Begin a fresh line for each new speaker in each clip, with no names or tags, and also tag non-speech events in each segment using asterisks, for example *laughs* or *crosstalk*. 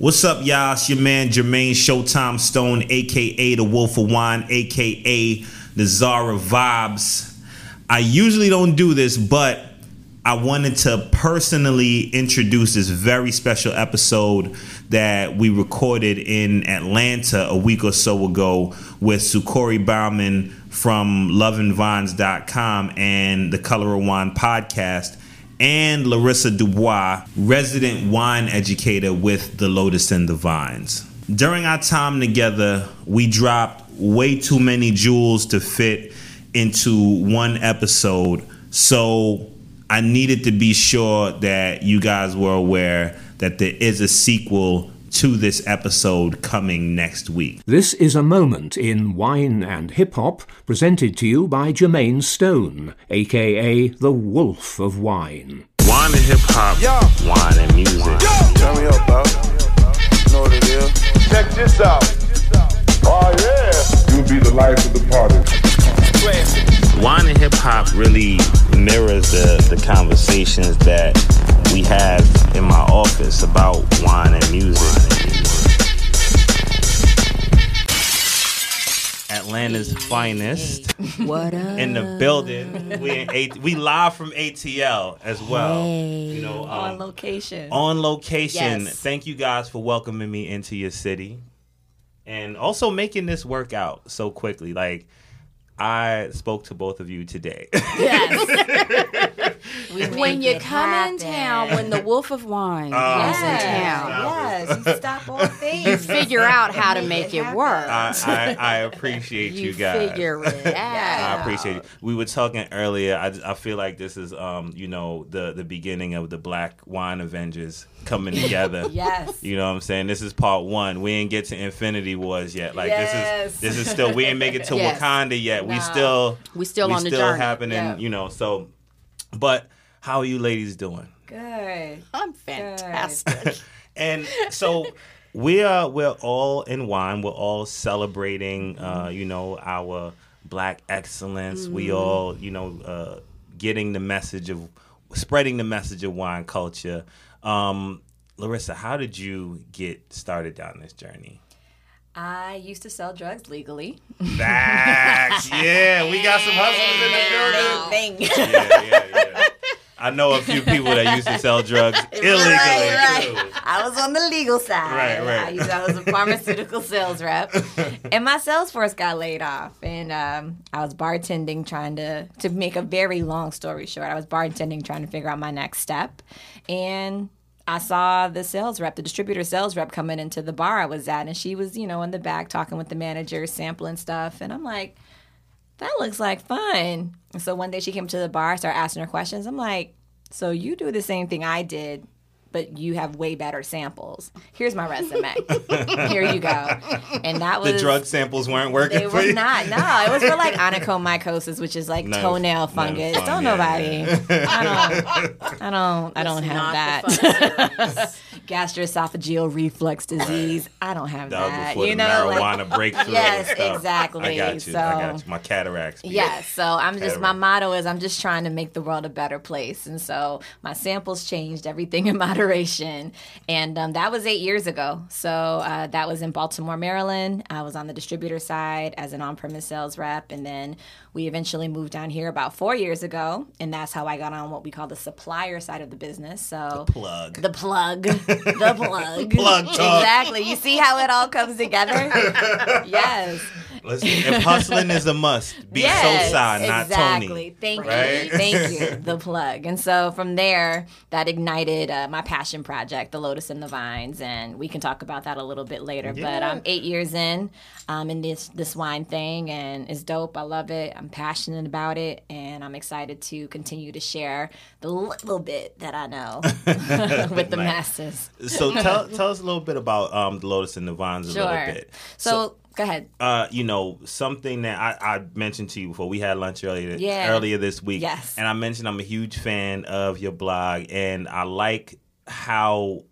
What's up, y'all? It's your man Jermaine Showtime Stone, aka the Wolf of Wine, aka the Zara Vibes. I usually don't do this, but I wanted to personally introduce this very special episode that we recorded in Atlanta a week or so ago with Sukori Bauman from loveandvines.com and the Color of Wine podcast and Larissa Dubois, resident wine educator with the Lotus and the Vines. During our time together, we dropped way too many jewels to fit into one episode. So I needed to be sure that you guys were aware that there is a sequel to this episode coming next week.
This is a moment in wine and hip hop presented to you by Jermaine Stone, aka the Wolf of Wine.
Wine and hip hop, wine and music.
Turn me up, bro. Know what it is. Check this out. Oh, yeah.
You'll be the life of the party.
Wine and hip hop really mirrors the, the conversations that we have in my office about wine and music. Atlanta's finest
What up?
in the building. We in A- we live from ATL as well.
Hey.
You know,
on
um,
location.
on location.
Yes.
Thank you guys for welcoming me into your city and also making this work out so quickly. Like I spoke to both of you today.
yes. *laughs* we
when you
it
come in town, when the Wolf of Wine
Oh,
is in town,
Yes, you stop all *laughs* things.
you figure out how to make it
happen.
work.
I, I, I appreciate you,
you
guys.
figure it *laughs*
I appreciate it. We were talking earlier. I, I feel like this is, um, you know, the the beginning of the Black Wine Avengers coming *laughs* together.
Yes.
You know what I'm saying? This is part one. We ain't get to Infinity Wars yet. Like
Yes.
this is this is still we ain't make it to
Yes.
Wakanda yet. We still
We still
we
on the
still
journey.
happening.
Yeah.
You know. So, but how are you ladies doing?
Good.
I'm fantastic. *laughs*
And so we are we're all in wine. We're all celebrating uh, you know, our black excellence. We all, you know, uh, getting the message of spreading the message of wine culture. Um, Larissa, how did you get started down this journey?
I used to sell drugs legally.
Facts. *laughs* yeah, we got some hustlers in the building.
Thing.
Yeah, yeah, yeah. I know a few people that used to sell drugs *laughs* illegally
Right, right. I was on the legal side.
Right, right.
I, used, I was a pharmaceutical sales rep, *laughs* and my sales force got laid off. And um, I was bartending, trying to to make a very long story short. I was bartending, trying to figure out my next step, and I saw the sales rep, the distributor sales rep, coming into the bar I was at, and she was, you know, in the back talking with the manager, sampling stuff, and I'm like that looks like fun. So one day she came to the bar, started asking her questions. I'm like, so you do the same thing I did, but you have way better samples. Here's my resume. *laughs* Here you go. And that was
The drug samples weren't working
They
for
were
you.
not. No, it was for like onychomycosis, which is like
No,
toenail fungus.
fun,
don't
yeah,
nobody. I don't. I don't. I don't have that. *laughs* Gastroesophageal reflux disease. I don't have
That was
that.
before
you
the
know, like-
marijuana *laughs* breakthrough.
Yes,
and stuff.
exactly.
I got you. I got you. My cataracts.
Yes, so I'm just my motto is I'm just trying to make the world a better place, and so my samples changed, everything in moderation, and um, that was eight years ago. So uh, that was in Baltimore, Maryland. I was on the distributor side as an on-premise sales rep, and then we eventually moved down here about four years ago, and that's how I got on what we call the supplier side of the business. So
Plug.
the plug, *laughs* the plug,
Plug talk.
exactly. You see how it all comes together? *laughs* yes.
Listen, if hustling is a must, be
Yes,
Sosa, not
exactly.
Tony.
Thank
Right?
you. Thank you. The plug. And so from there, that ignited uh, my passion project, The Lotus and the Vines. And we can talk about that a little bit later. But I'm eight years in um, in this, this wine thing, and it's dope. I love it. I'm passionate about it. And I'm excited to continue to share the little bit that I know *laughs* with the
Nice.
masses.
So *laughs* tell tell us a little bit about um, the Lotus and the Vines a
Sure.
little bit.
So, go ahead.
uh, you know, something that I, I mentioned to you before. We had lunch earlier
Yeah.
earlier this week.
Yes.
And I mentioned I'm a huge fan of your blog and I like how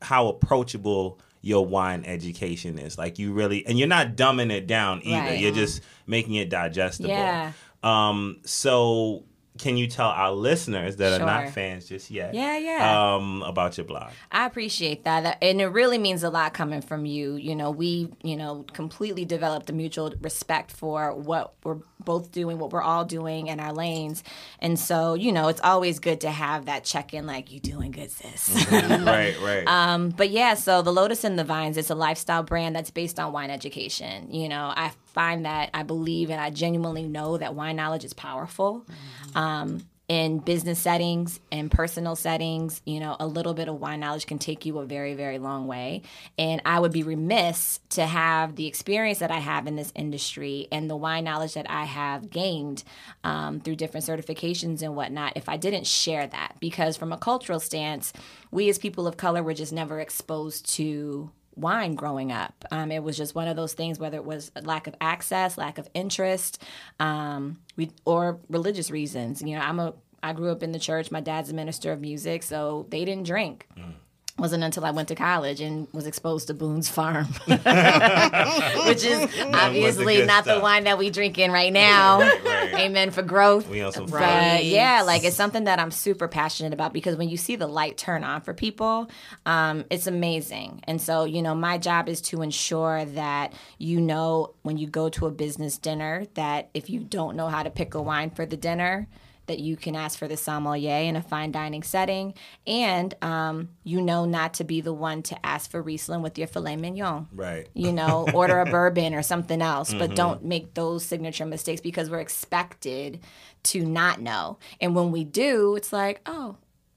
how approachable your wine education is. Like you really and you're not dumbing it down either.
Right.
You're just making it digestible.
Yeah.
Um so can you tell our listeners that are not fans just yet?
Yeah, yeah.
Um, about your blog.
I appreciate that. That- And it really means a lot coming from you. You know, we, you know, completely developed a mutual respect for what we're both doing, what we're all doing in our lanes. And so, you know, it's always good to have that check in like, you doing good, sis. *laughs*
right, right.
Um, but yeah, so the Lotus and the Vines is a lifestyle brand that's based on wine education. You know, I find that I believe and I genuinely know that wine knowledge is powerful. Um, in business settings and personal settings, you know, a little bit of wine knowledge can take you a very, very long way. And I would be remiss to have the experience that I have in this industry and the wine knowledge that I have gained um, through different certifications and whatnot if I didn't share that. Because from a cultural stance, we as people of color were just never exposed to wine growing up. Um, it was just one of those things, whether it was lack of access, lack of interest, um, we, or religious reasons. You know, I'm a I grew up in the church. My dad's a minister of music, so they didn't drink. Wasn't until I went to college and was exposed to Boone's Farm, *laughs* which is obviously
good
not the
stuff.
wine that we drinking right now.
right.
Amen for growth.
We some
But
Right.
yeah, like it's something that I'm super passionate about because when you see the light turn on for people, um, it's amazing. And so, you know, my job is to ensure that you know when you go to a business dinner that if you don't know how to pick a wine for the dinner, that you can ask for the sommelier in a fine dining setting, and um, you know not to be the one to ask for Riesling with your filet mignon
right.
you know, *laughs* order a bourbon or something else,
Mm-hmm.
but don't make those signature mistakes because we're expected to not know. And when we do, it's like, oh,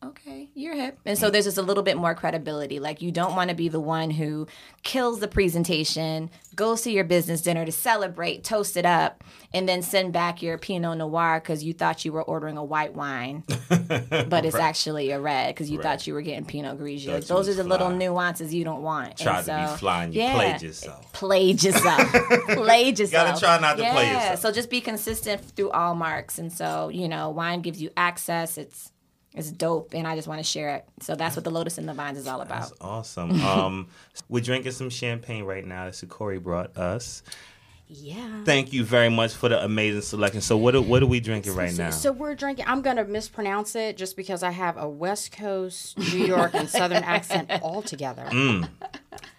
okay, you're hip. And so there's just a little bit more credibility. Like you don't want to be the one who kills the presentation, goes to your business dinner to celebrate, toast it up, and then send back your Pinot Noir because you thought you were ordering a white wine, *laughs* but it's actually a red because you thought you were getting Pinot Grigio.
Thought
Those are the little nuances you don't want.
Tried
And
to be
so-
fly and you
yeah.
played yourself.
Played yourself. *laughs* played yourself.
You gotta try not to
yeah.
play yourself.
So just be consistent through all marks. And so, you know, wine gives you access. It's it's dope and I just want to share it. So that's what the Lotus and the Vines is all about.
That's awesome. *laughs* Um, we're drinking some champagne right now that Sakori brought us.
Yeah.
Thank you very much for the amazing selection. So what are, what are we drinking right
so,
now?
So we're drinking. I'm going to mispronounce it just because I have a West Coast, New York, and Southern *laughs* accent all together.
Mm.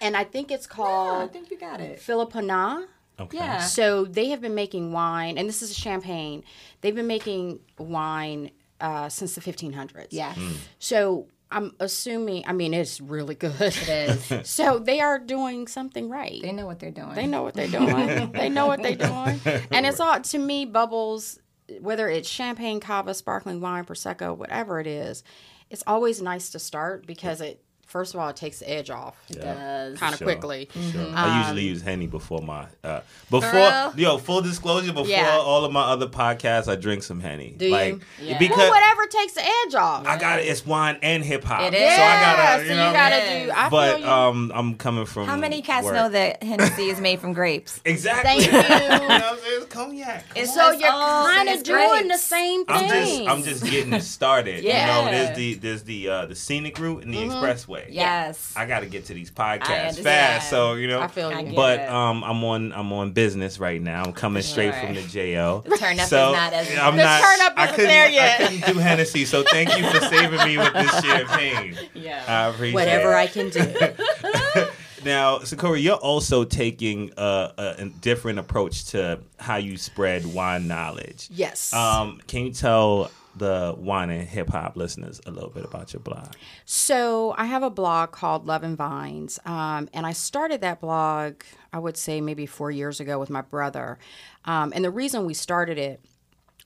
And I think it's called.
I
called
think you got it.
Philippina.
okay.
Yeah.
So they have been making wine, and this is a champagne. They've been making wine uh, since the 1500s.
Yes.
So I'm assuming. I mean, it's really good.
It is. *laughs*
So they are doing something right.
they know what they're doing.
They know what they're doing. *laughs* they know what they're doing. And it's all to me bubbles, whether it's champagne, cava, sparkling wine, prosecco, whatever it is. It's always nice to start because it first of all it takes the edge off
It does.
kind of
Sure.
quickly.
Sure. I usually use Henny before my uh, before
real?
yo full disclosure before
Yeah.
all of my other podcasts I drink some Henny.
Do you?
like
Yeah.
because
Well, whatever takes the edge off.
I got it. It's wine and hip hop.
It
So. I gotta
so
you
you, gotta do. I
but um, I'm coming from.
How many cats
work.
know that Hennessy is made from grapes? *laughs*
Exactly.
Thank
you *laughs*
you.
know what I'm saying? It's cognac. Come
It's
so
It's
you're
all-
kind of
it's
doing the
grapes.
same
I'm
thing.
just I'm just getting started.
Yeah.
You know, there's the there's the uh, the scenic route and the expressway.
Yes.
I got to get to these podcasts fast, so you know.
I feel
I
you.
But um, I'm on I'm on business right now. I'm coming straight from the Jo.
The turn up
so
is not as
I'm
The
not.
turn up
I
isn't
couldn't,
there yet.
I couldn't do Hennessy, so thank you for saving me with this champagne.
Yeah.
I appreciate
Whatever
it.
I can do. *laughs*
Now, Sakura, you're also taking a, a, a different approach to how you spread wine knowledge.
Yes.
Um, can you tell the wine and hip hop listeners a little bit about your blog?
So I have a blog called Love and Vines, um, and I started that blog, I would say maybe four years ago with my brother. Um, and the reason we started it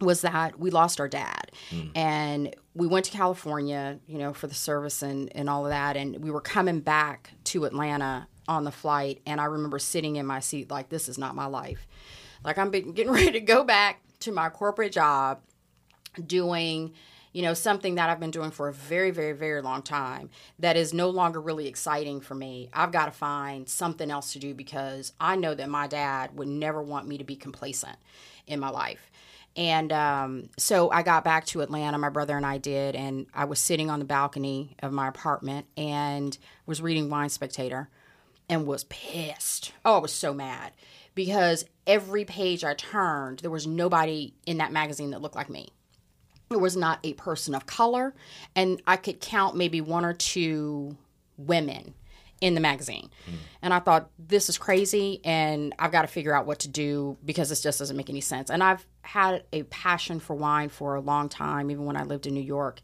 was that we lost our dad, and we went to California, you know, for the service and and all of that, and we were coming back to Atlanta on the flight, and I remember sitting in my seat like, this is not my life. Like I'm getting *laughs* ready to go back to my corporate job doing you know something that I've been doing for a very very very long time that is no longer really exciting for me. I've got to find something else to do because I know that my dad would never want me to be complacent in my life. And um, so I got back to Atlanta, my brother and I did, and I was sitting on the balcony of my apartment and was reading Wine Spectator and was pissed. Oh, I was so mad because every page I turned, there was nobody in that magazine that looked like me. There was not a person of color, and I could count maybe one or two women in the magazine. And I thought, this is crazy, and I've got to figure out what to do because this just doesn't make any sense. And I've had a passion for wine for a long time, even when I lived in New York.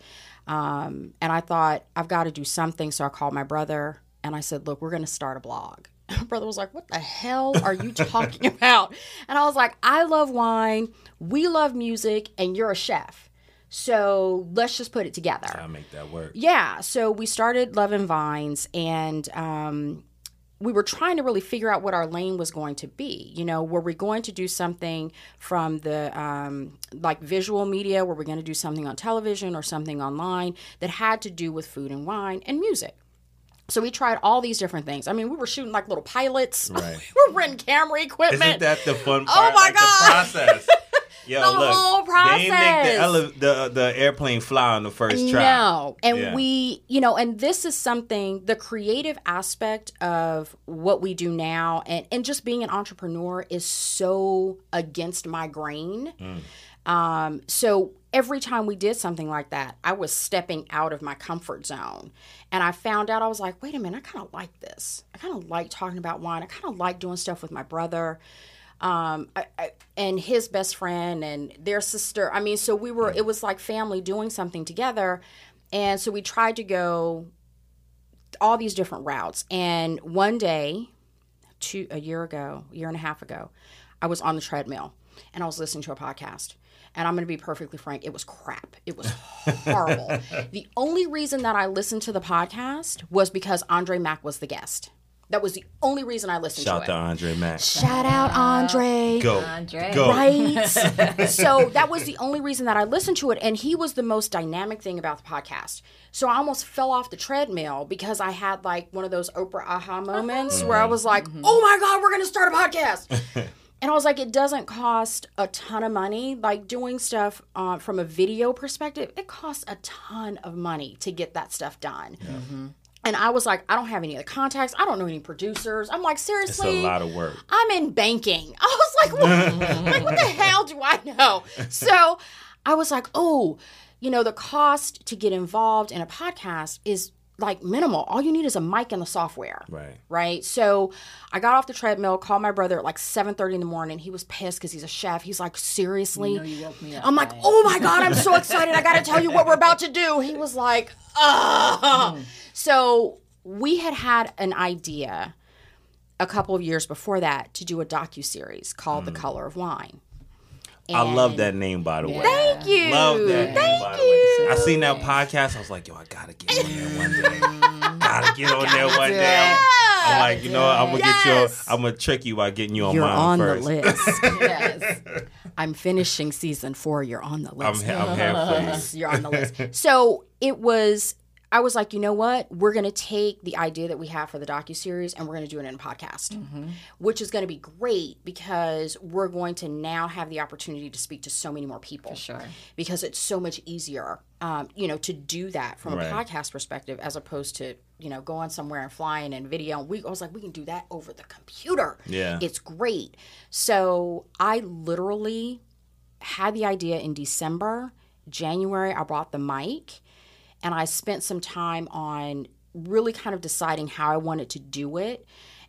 Um, and I thought, I've got to do something. So I called my brother and I said, look, we're going to start a blog. *laughs* My brother was like, What the hell are you *laughs* talking about? And I was like, I love wine, we love music, and you're a chef. So let's just put it together.
I make that work.
Yeah. So we started Love and Vines, and um, we were trying to really figure out what our lane was going to be. You know, were we going to do something from the um, like visual media? Were we going to do something on television or something online that had to do with food and wine and music? So we tried all these different things. I mean, we were shooting like little pilots.
Right. *laughs*
we were renting camera equipment.
Isn't that the fun part?
Oh my
like
God.
The process. *laughs* Yo,
The
look,
whole
They didn't make the, ele- the the airplane fly on the first try.
No. And
Yeah.
we, you know, and this is something, the creative aspect of what we do now and, and just being an entrepreneur is so against my grain. Um, so every time we did something like that, I was stepping out of my comfort zone. And I found out, I was like, wait a minute, I kind of like this. I kind of like talking about wine. I kind of like doing stuff with my brother um I, I, and his best friend and their sister. I mean so we were it was like family doing something together. And so we tried to go all these different routes. And one day two a year ago a year and a half ago i was on the treadmill and i was listening to a podcast. And i'm going to be perfectly frank it was crap. It was horrible. *laughs* The only reason that i listened to the podcast was because andre mack was the guest that was the only reason i listened to it.
Shout out to Andre Mack.
Shout out Andre.
Go.
Andre.
Go.
Right. *laughs* so that was the only reason that I listened to it. And he was the most dynamic thing about the podcast. So I almost fell off the treadmill because I had like one of those Oprah aha moments where I mm-hmm. was like, mm-hmm. oh my God, we're going to start a podcast. *laughs* And I was like, it doesn't cost a ton of money. Like doing stuff uh, from a video perspective, it costs a ton of money to get that stuff done. Mm-hmm. And I was like, I don't have any other contacts. I don't know any producers. I'm like, seriously, It's
a lot of work.
I'm in banking. *laughs* I was like, what, *laughs* like, what the hell do I know? So I was like, oh, you know, the cost to get involved in a podcast is like minimal. All you need is a mic and the software.
Right.
Right. So I got off the treadmill, called my brother at like 7:30 in the morning. He was pissed because he's a chef. He's like, seriously? I'm like, oh my God, I'm so excited. I gotta tell you what we're about to do. He was like, ah. So we had had an idea a couple of years before that to do a docu series called The Color of Wine.
I love that name, by the way.
Thank you.
Love that name,
Thank
by the
you.
way. I seen that podcast. I was like, yo, I gotta get on there one day. *laughs* gotta get on there one day. I'm, I'm like, you know, what? I'm gonna get you. I'm gonna trick you by getting you on
You're
mine
on
first.
the list. *laughs*
Yes.
I'm finishing season four. You're on the
I'm,
list.
I'm here for *laughs*
you're on the list. So it was. I was like, you know what? We're going to take the idea that we have for the docu series and we're going to do it in a podcast, which is going to be great because we're going to now have the opportunity to speak to so many more people.
sure.
Because it's so much easier, um, you know, to do that from a podcast perspective as opposed to you know going somewhere and flying and video. We I was like, we can do that over the computer.
Yeah.
it's great. So I literally had the idea in December. January, I brought the mic and I spent some time on really kind of deciding how I wanted to do it.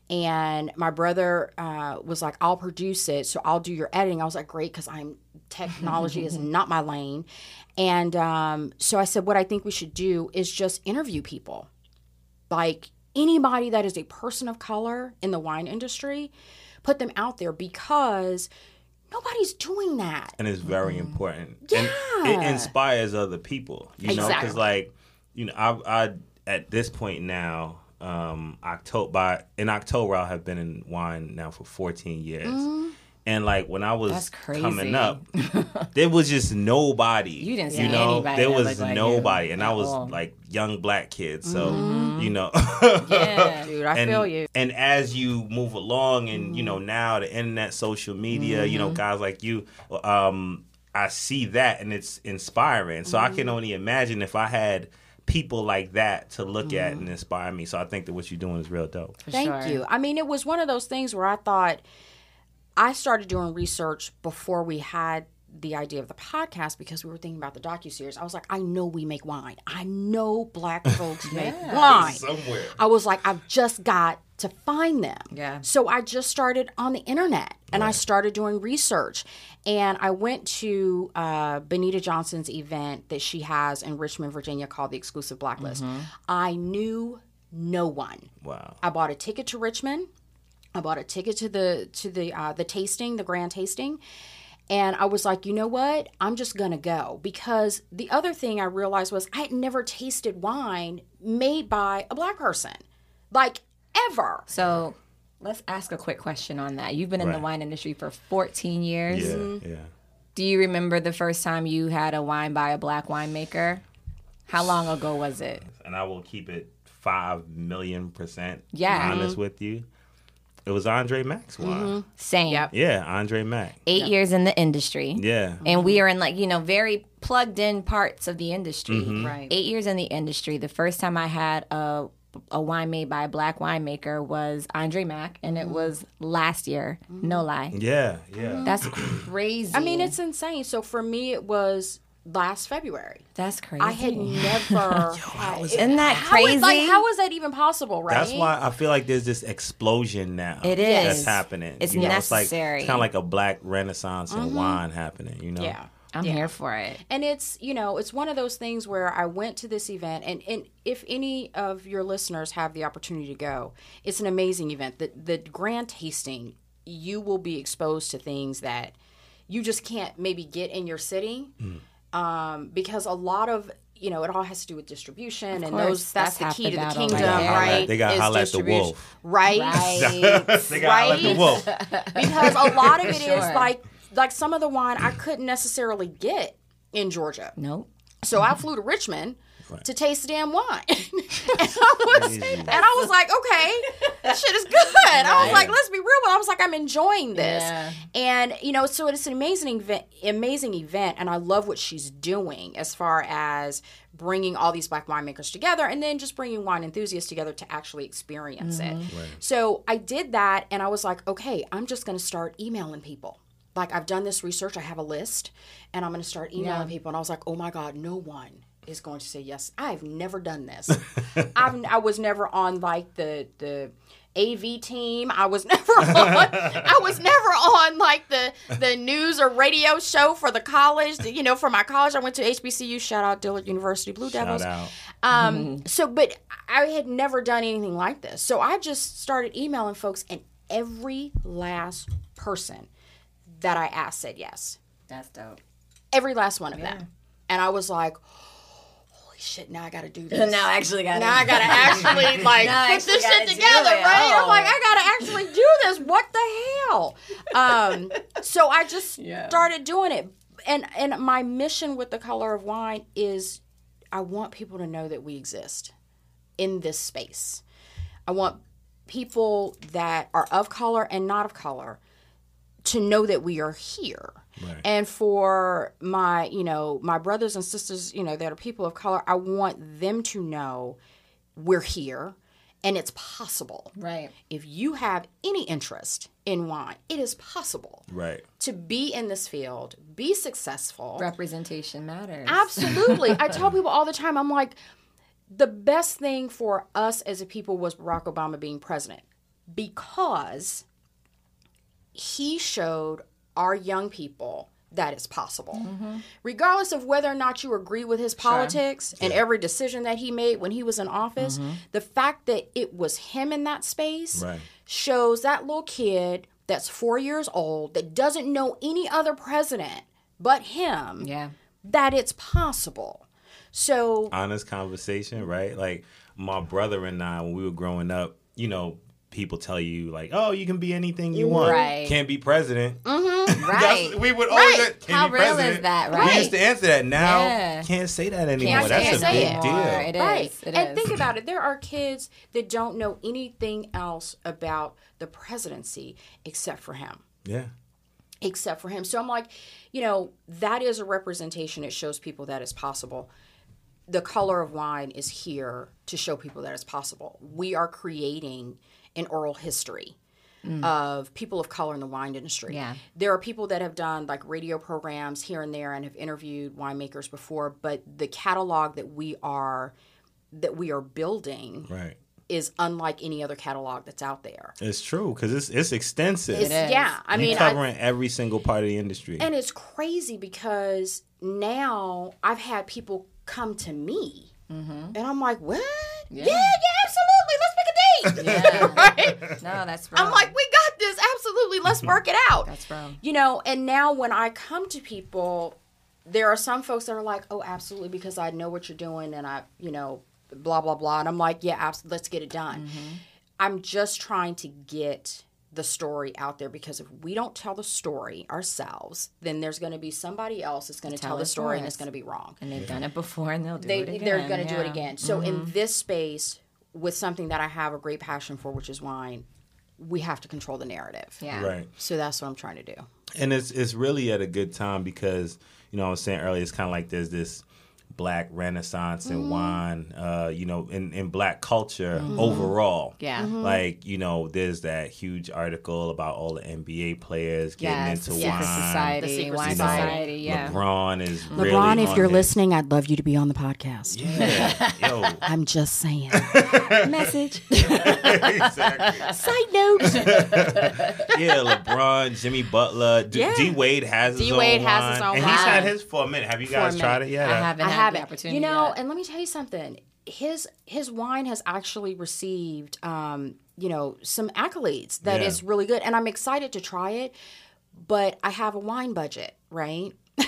And my brother uh, was like, I'll produce it, so I'll do your editing. I was like, great, because I'm technology is *laughs* not my lane. And um, so I said, what I think we should do is just interview people like anybody that is a person of color in the wine industry, put them out there because nobody's doing that.
and it's very important.
Yeah.
And it inspires other people. You know, because like you know, I, I at this point now, um, October by in October I'll have been in wine now for 14 years.
Mm-hmm.
And like when I was coming up, *laughs* there was just nobody.
You didn't see
you know,
anybody
there
that
was
looked like you
nobody, and I was
all.
like young black kid. So
Mm-hmm.
you know, *laughs*
Yeah. *laughs*
Dude, I
and,
feel you.
And as you move along, and you
Mm-hmm.
know now the internet, social media, you know guys like you, um, I see that and it's inspiring. So I
Mm-hmm.
can only imagine if I had people like that to look at
Mm-hmm.
and inspire me. So I think that what you're doing is real dope.
For
Thank
sure.
you. I mean, it was one of those things where I thought I started doing research before we had the idea of the podcast because we were thinking about the docu series. I was like, I know we make wine. I know black *laughs* folks make wine.
Somewhere.
I was like, I've just got to find them.
Yeah.
So I just started on the internet and I started doing research. And I went to uh, Benita Johnson's event that she has in Richmond, Virginia called the Exclusive Blacklist. I knew no one.
Wow.
I bought a ticket to Richmond. I bought a ticket to the to the uh, the tasting, the grand tasting, and I was like, you know what? I'm just gonna go because the other thing I realized was I had never tasted wine made by a black person, like ever.
So let's ask a quick question on that. You've been in the wine industry for 14 years.
Yeah, yeah.
Do you remember the first time you had a wine by a black winemaker? How long ago was it?
And I will keep it five million percent
Yeah.
honest with you. It was Andre Mack's wine. Mm-hmm.
Same.
Yep.
Yeah, Andre Mack.
Eight years in the industry.
Yeah.
And we are in like, you know, very plugged in parts of the industry. Mm-hmm.
Right.
Eight years in the industry. The first time I had a a wine made by a black winemaker was Andre Mack, and it mm-hmm. was last year. No lie.
Yeah, yeah.
That's crazy.
I mean, it's insane. So for me, it was last February.
that's crazy.
I had never. *laughs* had,
Isn't uh, that
how is-
crazy?
like, how is that even possible? Right?
That's why I feel like there's this explosion now.
It is That's
happening.
It's
you know,
necessary.
It's like kind of like a black renaissance in mm-hmm. wine happening. You know.
Yeah.
I'm
Yeah.
here for it.
and it's you know it's one of those things where i went to this event and, and if any of your listeners have the opportunity to go it's an amazing event the, the grand tasting you will be exposed to things that you just can't maybe get in your city mm. Um, because a lot of you know it all has to do with distribution and
course.
those that's,
That's half
the
the
key to the kingdom
right
right *laughs*
They got
is
holla at the wolf.
right
Right.
They got holla at the wolf.
because a lot of it is
Sure.
like like some of the wine I couldn't necessarily get in Georgia.
nope.
So I flew to Richmond to taste the damn wine. *laughs* and, I was, and I was like, okay, that shit is good. I was like, let's be real, but I was like, I'm enjoying this.
Yeah.
And you know, so it's an amazing event, amazing event, and I love what she's doing as far as bringing all these black winemakers together, and then just bringing wine enthusiasts together to actually experience it. Mm-hmm. So I did that, and I was like, okay, I'm just going to start emailing people. Like I've done this research, I have a list, and I'm going to start emailing people. And I was like, oh my god, no one is going to say yes. I've never done this. *laughs* I've, I was never on like the the AV team. I was *laughs* never on. I was never on like the the news or radio show for the college. You know, for my college, I went to HBCU. Shout out Dillard University Bleu Devils.
Shout out.
Um, so, but I had never done anything like this. So I just started emailing folks, and every last person that I asked said yes.
That's dope.
Every last one of them. And I was like, holy shit, now I got to do *laughs* this.
Now I actually gotta
Now I gotta *laughs* actually like put this shit together, right? I'm
Oh.
like, I gotta actually do this. What the hell? Um, *laughs* so I just
Yeah.
started doing it, and and my mission with the color of wine is, I want people to know that we exist in this space. I want people that are of color and not of color to know that we are here. And for my, you know, my brothers and sisters, you know, that are people of color, I want them to know we're here and it's possible.
Right.
If you have any interest in wine, it is possible
Right.
to be in this field, be successful.
Representation matters.
Absolutely. I tell *laughs* people all the time, I'm like, the best thing for us as a people was Barack Obama being president because he showed our young people that it's possible. Mm-hmm. Regardless of whether or not you agree with his politics and every decision that he made when he was in office, mm-hmm. the fact that it was him in that space
Right.
shows that little kid that's four years old that doesn't know any other president but him
Yeah.
that it's possible. So
honest conversation, right? Like my brother and I, when we were growing up, you know, people tell you like, "Oh, you can be anything you want.
Right.
Can't be president." Mm-hmm. *laughs*
Right.
we would always
Right.
"Can't
How
be
real is
president."
that,
We
right?
used to answer that. Now
Yeah.
can't say that anymore.
Can't
That's a
say
big
it
deal.
It is.
right.
It
and
is.
think about it. There are *laughs* kids that don't know anything else about the presidency except for him.
Yeah.
Except for him. So I'm like, you know, that is a representation. It shows people that it's possible. The color of wine is here to show people that it's possible. We are creating an oral history. Mm. of people of color in the wine industry.
Yeah.
There are people that have done like radio programs here and there and have interviewed winemakers before, but the catalog that we are that we are building
Right.
is unlike any other catalog that's out there.
It's true because it's it's extensive.
It's, yeah, I
You're
mean, I-
covering every single part of the industry.
and it's crazy because now I've had people come to me, mm-hmm. and I'm like, "What? Yeah, yeah, absolutely. Let's a *laughs* right?
No, that's wrong.
I'm like, "We got this. Absolutely. Let's work it out."
That's wrong.
You know, and now when I come to people, there are some folks that are like, "Oh, absolutely," because I know what you're doing, and I, you know, blah blah blah, and I'm like, "Yeah, absolutely. Let's get it done." I'm just trying to get the story out there because if we don't tell the story ourselves, then there's going to be somebody else that's going to tell,
Tell
the story and it's going to be wrong.
and they've done it before, and they'll do
They
it again.
they're going to do it
yeah. Mm-hmm.
again. So in this space, with something that I have a great passion for, which is wine, we have to control the narrative.
Yeah.
right.
So that's what I'm trying to do.
and it's it's really at a good time because you know I was saying earlier it's kind of like there's this black renaissance in wine uh you know in in black culture overall
Yeah. Mhm.
like you know there's that huge article about all the NBA players getting
Yes,
into
the
wine
secret society,
The secret
wine
society.
society. Yeah.
LeBron is really
LeBron, if
on
you're
his-
listening, I'd love you to be on the podcast.
yeah yo *laughs*
I'm just saying. *laughs*
Message. *laughs*
exactly
Side note.
yeah LeBron Jimmy Butler D,
Yeah.
D Wade has his
D-Wade
own
has his
wine
own
and he's
wine.
had his for a minute have you guys tried it yet
I haven't
I haven't.
the opportunity.
You know,
yet.
and let me tell you something. His his wine has actually received, um, you know, some accolades that is
Yeah.
really good, and I'm excited to try it. But I have a wine budget, right? *laughs*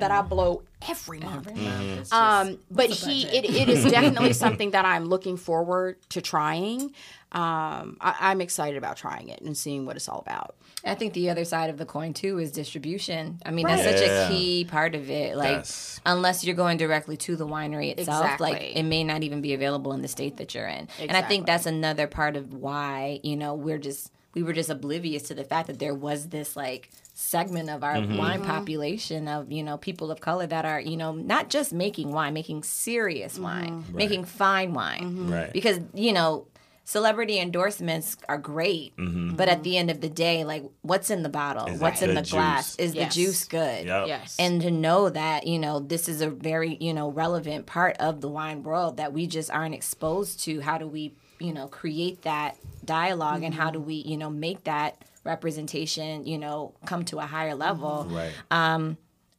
that I blow every month.
Mm-hmm.
Um, but he, it, it is *laughs* definitely something that I'm looking forward to trying. Um, I, I'm excited about trying it and seeing what it's all about.
I think the other side of the coin too is distribution. I mean, that's such
Yeah.
a key part of it. Like,
Yes.
unless you're going directly to the winery itself, like it may not even be available in the state that you're in. And I think that's another part of why you know we're just we were just oblivious to the fact that there was this like segment of our
Mm-hmm.
wine population of you know people of color that are you know not just making wine, making serious wine, making fine wine,
Right.
because you know celebrity endorsements are great but at the end of the day like what's in the bottle
Mm-hmm. Is
what's in
good
the glass is
Yes.
the juice good
Yep.
Yes.
and to know that you know this is a very you know relevant part of the wine world that we just aren't exposed to how do we you know create that dialog and how do we you know make that representation you know come to a higher level
right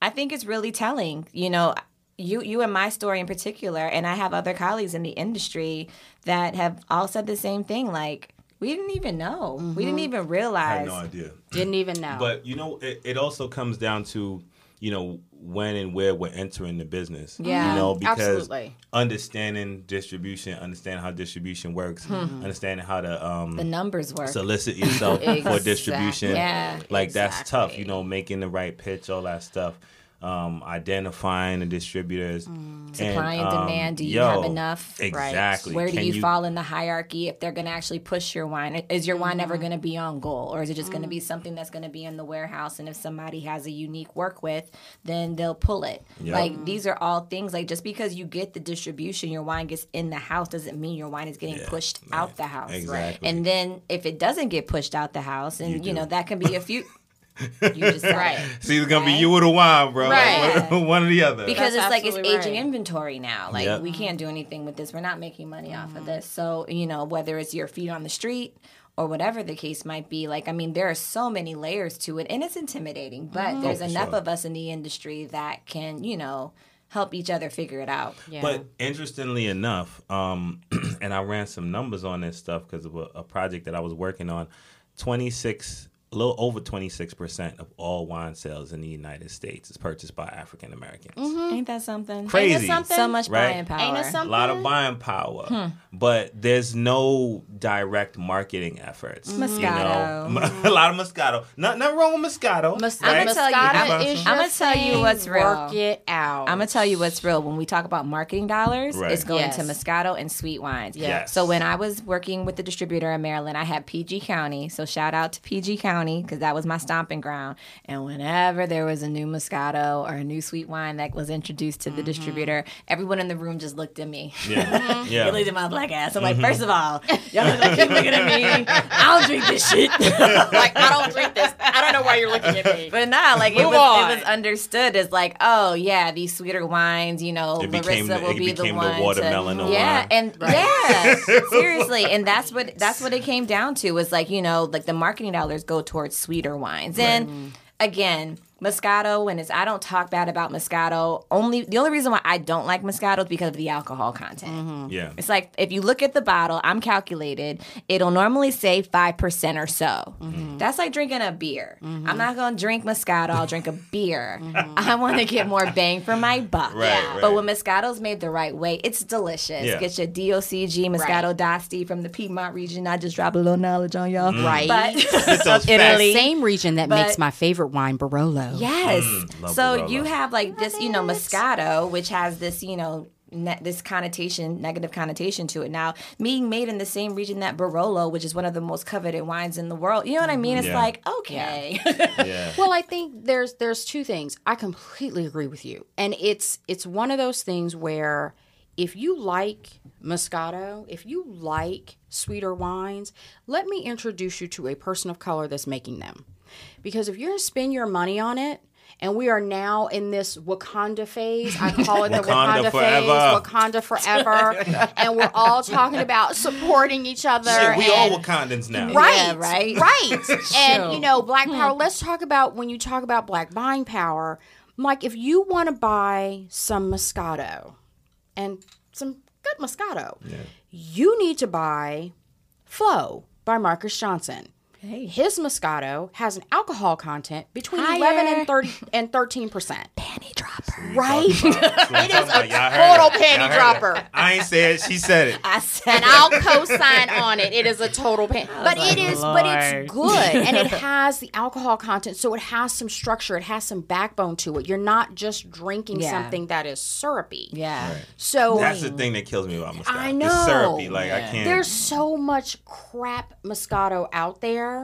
I think it's really telling. You know, you you and my story in particular, and I have other colleagues in the industry that have all said the same thing. Like we didn't even know, we didn't even
I
realize.
had no idea
Didn't even know.
But you know, it, it also comes down to you know when and where we're entering the business.
Yeah.
you know because
Absolutely.
understanding distribution, understanding how distribution works, understanding how to um,
The numbers work.
solicit yourself *laughs* for distribution.
Yeah,
like that's tough. You know, making the right pitch, all that stuff. Um, identifying the distributors,
Supply and
um,
demand. Do you
yo,
have enough?
Exactly.
Where do
Can
you, fall in the hierarchy if they're going to actually push your wine? Is your wine ever going to be on goal? Or is it just going to be something that's going to be in the warehouse? And if somebody has a unique work with, then they'll pull it.
Yep.
Like these are all things like just because you get the distribution, your wine gets in the house doesn't mean your wine is getting
Yeah,
pushed
right.
out the house.
Exactly.
And then if it doesn't get pushed out the house, and
You
you, know, that can be a few. *laughs* you just
Right.
it.
It's either gonna be you or the wine, bro.
Right.
One, *laughs* one or the other.
because
That's
it's like it's
absolutely
aging inventory now. Like
Yep.
we can't do anything with this. We're not making money off of this. So you know whether it's your feet on the street or whatever the case might be. Like I mean, there are so many layers to it, and it's intimidating. But there's
Oh,
enough
sure.
of us in the industry that can you know help each other figure it out.
yeah.
But interestingly enough, um, *clears throat* and I ran some numbers on this stuff because of a, a project that I was working on. Twenty six, a little over twenty six percent of all wine sales in the United States is purchased by African Americans.
Ain't that something?
Crazy.
Ain't it something?
So much
Right?
buying power.
Ain't it
A lot of buying power,
Hmm.
but there's no direct marketing efforts. you know?
Moscato. *laughs*
a lot of Moscato. Not, nothing wrong with Moscato.
Mus-
right?
I'ma tell you-
I'ma-
I'ma tell you what's real.
Work it out.
I'm gonna tell you what's real. When we talk about marketing dollars,
Right.
it's going
Yes.
to Moscato and sweet wines.
Yes.
So when I was working with the distributor in Maryland, I had PG County. So shout out to PG County. County because that was my stomping ground. And whenever there was a new Moscato or a new sweet wine that was introduced to the mm-hmm. distributor, everyone in the room just looked at me.
Yeah. *laughs*
They
Yeah.
looked at my black ass. I'm like, mm-hmm. first of all, y'all are gonna keep looking at me. I don't drink this shit. *laughs*
like I don't drink this. I don't know why you're looking at me.
But nah, like it was, it was understood as like, oh yeah, these sweeter wines, you know,
It
Larissa
became the-
will
it
be the
became the
one
watermelon
to, yeah,
wine.
and yeah, *laughs* seriously, and that's what that's what it came down to was like you know like the marketing dollars go towards sweeter wines, and again. Moscato, and it's I don't talk bad about Moscato. Only the only reason why I don't like Moscato is because of the alcohol content.
Yeah.
It's like if you look at the bottle, I'm calculated, it'll normally say 5% or so.
Mm-hmm.
That's like drinking a beer. I'm not going to drink Moscato, I'll drink a beer.
Mm-hmm.
I want to get more bang for my buck.
Right, Yeah.
But when Moscato's made the right way, it's delicious.
Yeah.
Get your DOCG Moscato d'Asti from the Piedmont region. I just dropped a little knowledge on y'all.
Mm.
Right.
But *laughs*
Get those
Italy.
Same region that
But-
makes my favorite wine Barolo.
Yes.
Mm,
so
Barolo.
you have like this, you know, Moscato, which has this, you know, ne- this connotation, negative connotation to it. Now, being made in the same region that Barolo, which is one of the most coveted wines in the world, you know what I mean? It's
Yeah.
like okay, *laughs*
Yeah.
Well, I think there's there's two things. I completely agree with you. And it's it's one of those things where if you like Moscato, if you like sweeter wines, let me introduce you to a person of color that's making them. Because if you're going to spend your money on it, and we are now in this Wakanda phase. I call it the *laughs*
Wakanda
Wakanda
forever.
phase, Wakanda forever. and we're all talking about supporting each other.
Shit, we all Wakandans now.
Right,
Yeah, right.
right. *laughs* and you know, black hmm. power. Let's talk about when you talk about black buying power. Like, if you want to buy some Moscato and some good Moscato, you need to buy FLO by Marcus Johnson. His Moscato has an alcohol content between eleven and thirty and thirteen percent.
panty dropper.
Right, *laughs*
it is
a
total
total panty dropper.
I ain't say it. She said it.
I said,
and I'll co-sign on it. It is a total pain, oh but
like,
it is, but it's good, and it *laughs* has the alcohol content, so it has some structure. It has some backbone to it. You're not just drinking
Yeah.
something that is syrupy.
yeah,
So
That's the thing that kills me about Moscato.
I know.
It's syrupy. Like I can't.
there's so much crap Moscato out there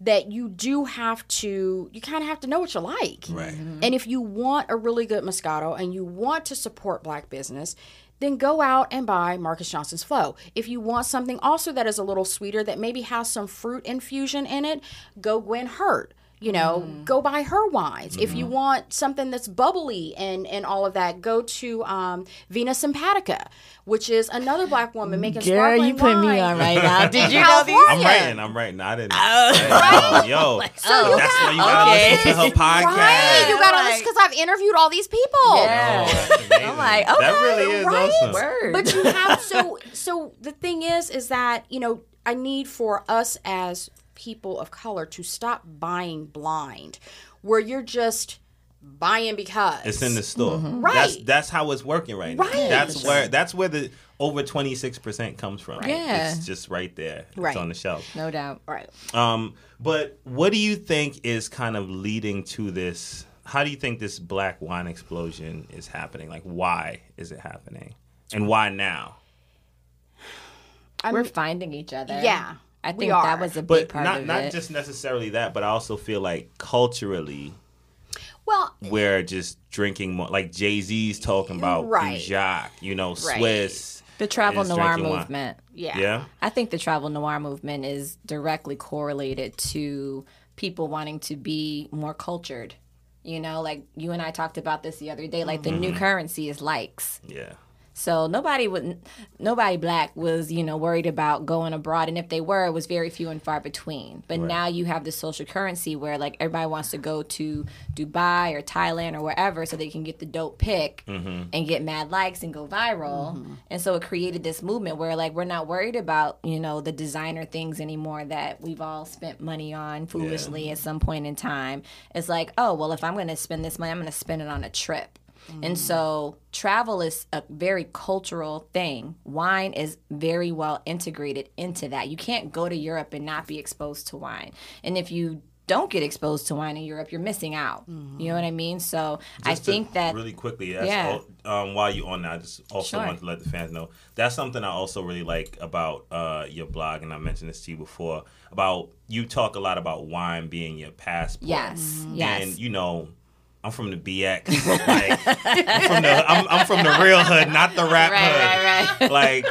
that you do have to. You kind of have to know what you like.
right. Mm-hmm.
And if you want a really good Moscato and you want to support black business, then go out and buy Marcus Johnson's FLO. If you want something also that is a little sweeter, that maybe has some fruit infusion in it, go Gwen Hurt. You know, go buy her wines. If you want something that's bubbly and and all of that, go to um, Vina Simpatica, which is another black woman making
girl,
sparkling
you put me on right now. Did you know these?
I'm writing. I'm writing. I didn't. Oh, *laughs* yo.
oh,
that's why you gotta
okay.
listen to her podcast.
Right, you got all this
Like-
because I've interviewed all these people.
Yeah.
Oh, that's amazing.
I'm like,
that
okay,
really is
right?
awesome.
Word.
but you have so so the thing is is that you know i need for us as people of color to stop buying blind where you're just buying because
It's in the store. That's
Right.
that's that's how it's working right now.
Right.
That's where that's where the over twenty six percent comes from.
Yeah.
It's just right there.
Right.
It's on the shelf.
no doubt.
right
Um, but what do you think is kind of leading to this? How do you think this black wine explosion is happening? Like, why is it happening, and why now?
We're finding each other.
Yeah,
I
we
think
are.
that was a big
But
part
not
of
not
it.
just necessarily that, but I also feel like culturally,
well
we're just drinking more. Like Jay Z's talking about
Right.
Jacques, you know,
Right.
Swiss.
the travel noir
drinking wine.
movement.
yeah
Yeah.
I think the travel noir movement is directly correlated to people wanting to be more cultured. You know, like you and I talked about this the other day. Like the new mm-hmm. currency is likes.
Yeah.
So nobody would, nobody black was, you know, worried about going abroad, and if they were, it was very few and far between. But now you have this social currency where like everybody wants to go to Dubai or Thailand or wherever so they can get the dope pick mm-hmm. and get mad likes and go viral. Mm-hmm. And so it created this movement where like we're not worried about you know the designer things anymore that we've all spent money on foolishly at some point in time. It's like, oh well, if I'm going to spend this money, I'm going to spend it on a trip. And so travel is a very cultural thing. Wine is very well integrated into that. You can't go to Europe and not be exposed to wine. And if you don't get exposed to wine in Europe, you're missing out. You know what I mean? So I
Just to-
think that
really quickly, that's
Yeah.
all, um, while you're on that, I just also
Sure.
want to let the fans know that's something I also really like about uh, your blog, and I mentioned this to you before about you talk a lot about wine being your passport.
yes, yes.
and you know. I'm from the BX. Like, I'm, from the, I'm, I'm from the real hood, not the rap
Right,
hood.
right, right.
Like,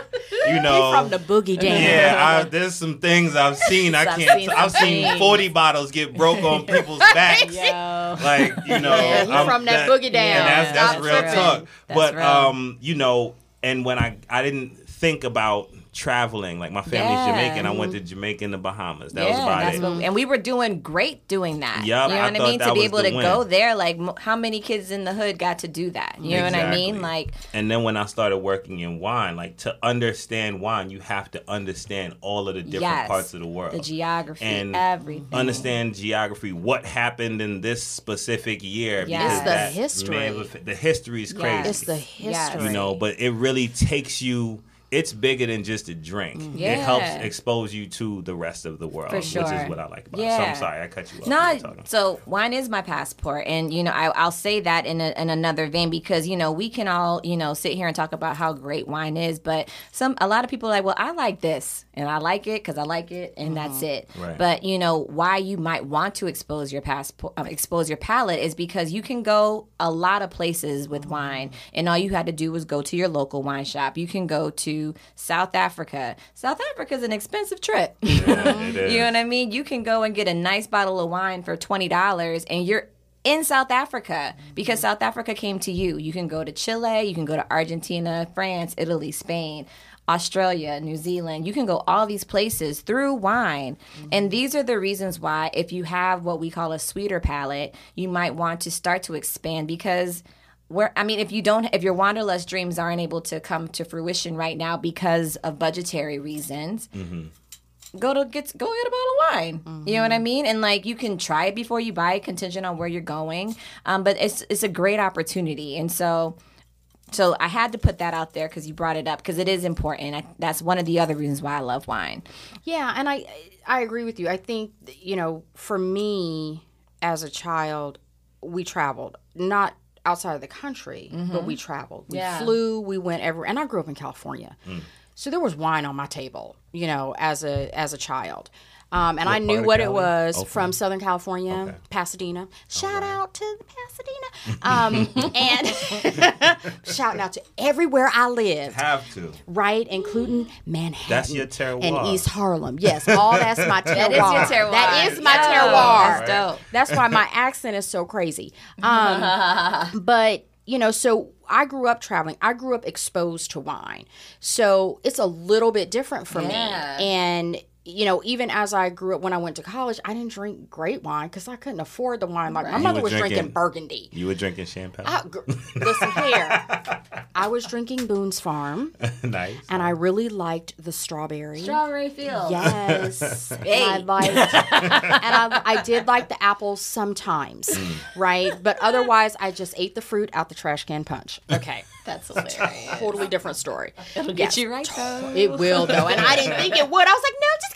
you know,
from the boogie down.
yeah, I, there's some things I've seen. I *laughs*
I've
can't.
seen
I've seen 40 bottles get broke on *laughs* people's backs.
Yo.
Like you know,
Yeah, he
I'm-
from that boogie down.
And that's, that's real
tripping.
talk.
That's
but
real.
um, you know, and when I I didn't think about traveling, like my family's
Yeah.
Jamaican, I went to mm-hmm. Jamaica and the Bahamas. That was about
that's
it.
what, and we were doing great doing that.
Yup,
you know
I
what I mean? To be able to
win.
go there, like how many kids in the hood got to do that? You know what I mean? Like
and then when I started working in wine, like to understand wine, you have to understand all of the different
yes,
parts of the world.
the geography,
and
everything.
understand geography, what happened in this specific year.
Yes.
because
It's the
that
history.
may have- the history is crazy.
Yes.
It's the history.
you know, but it really takes you. It's bigger than just a drink. Mm-hmm.
It
helps expose you to the rest of the world,
For
which is what I like about it. So I'm sorry, I cut you off.
No,
You were talking.
so wine is my passport, and you know I, I'll say that in, a, in another vein because you know we can all you know sit here and talk about how great wine is, but some a lot of people are like, well, I like this and I like it because I like it, and mm-hmm. that's it.
Right.
But you know why you might want to expose your passport, uh, um, expose your palate is because you can go a lot of places with mm-hmm. wine, and all you had to do was go to your local wine shop. You can go to South Africa. South Africa is an expensive trip.
Yeah, it is. *laughs*
You know what I mean? You can go and get a nice bottle of wine for twenty dollars, and you're in South Africa mm-hmm. because South Africa came to you. You can go to Chile, you can go to Argentina, France, Italy, Spain. Australia, New Zealand, you can go all these places through wine. Mm-hmm. And these are the reasons why, if you have what we call a sweeter palate, you might want to start to expand because where I mean, if you don't, if your wanderlust dreams aren't able to come to fruition right now because of budgetary reasons, mm-hmm. go to get go get a bottle of wine. You know what I mm-hmm. mean? And like you can try it before you buy it, contingent on where you're going. Um, but it's it's a great opportunity, and so. So I had to put that out there because you brought it up because it is important. I, that's one of the other reasons why I love wine.
Yeah, and I I agree with you. I think you know, for me as a child, we traveled not outside of the country, but we traveled. We
Yeah.
flew. We went everywhere, and I grew up in California,
Mm.
so there was wine on my table. You know, as a as a child. Um, and I knew
of
what it was
Oakland?
from Southern California,
Okay.
Pasadena. Shout out to Pasadena. Um, *laughs* and *laughs* shouting out to everywhere I lived
Have to.
right, including Manhattan.
That's your terroir.
And East Harlem. Yes, all that's my terroir. *laughs*
That is your terroir.
That is my
Yo,
terroir.
That's dope.
That's why my accent is so crazy. Um, but you know, so I grew up traveling. I grew up exposed to wine, so it's a little bit different for
Yeah.
me. And you know, even as I grew up, when I went to college, I didn't drink great wine because I couldn't afford the wine. Like my mother was drinking,
drinking-
Burgundy.
You were drinking champagne.
I, gr- listen here, I was drinking Boone's Farm, *laughs*
nice.
and I really liked the strawberry.
Strawberry field.
Yes,
Hey. *laughs*
and I liked, and I, I did like the apples sometimes,
Mm.
right? But otherwise, I just ate the fruit out the trash can punch. Okay, *laughs*
That's hilarious.
totally different story.
It'll get you right though.
It will though, and I didn't think it would. I was like, no, just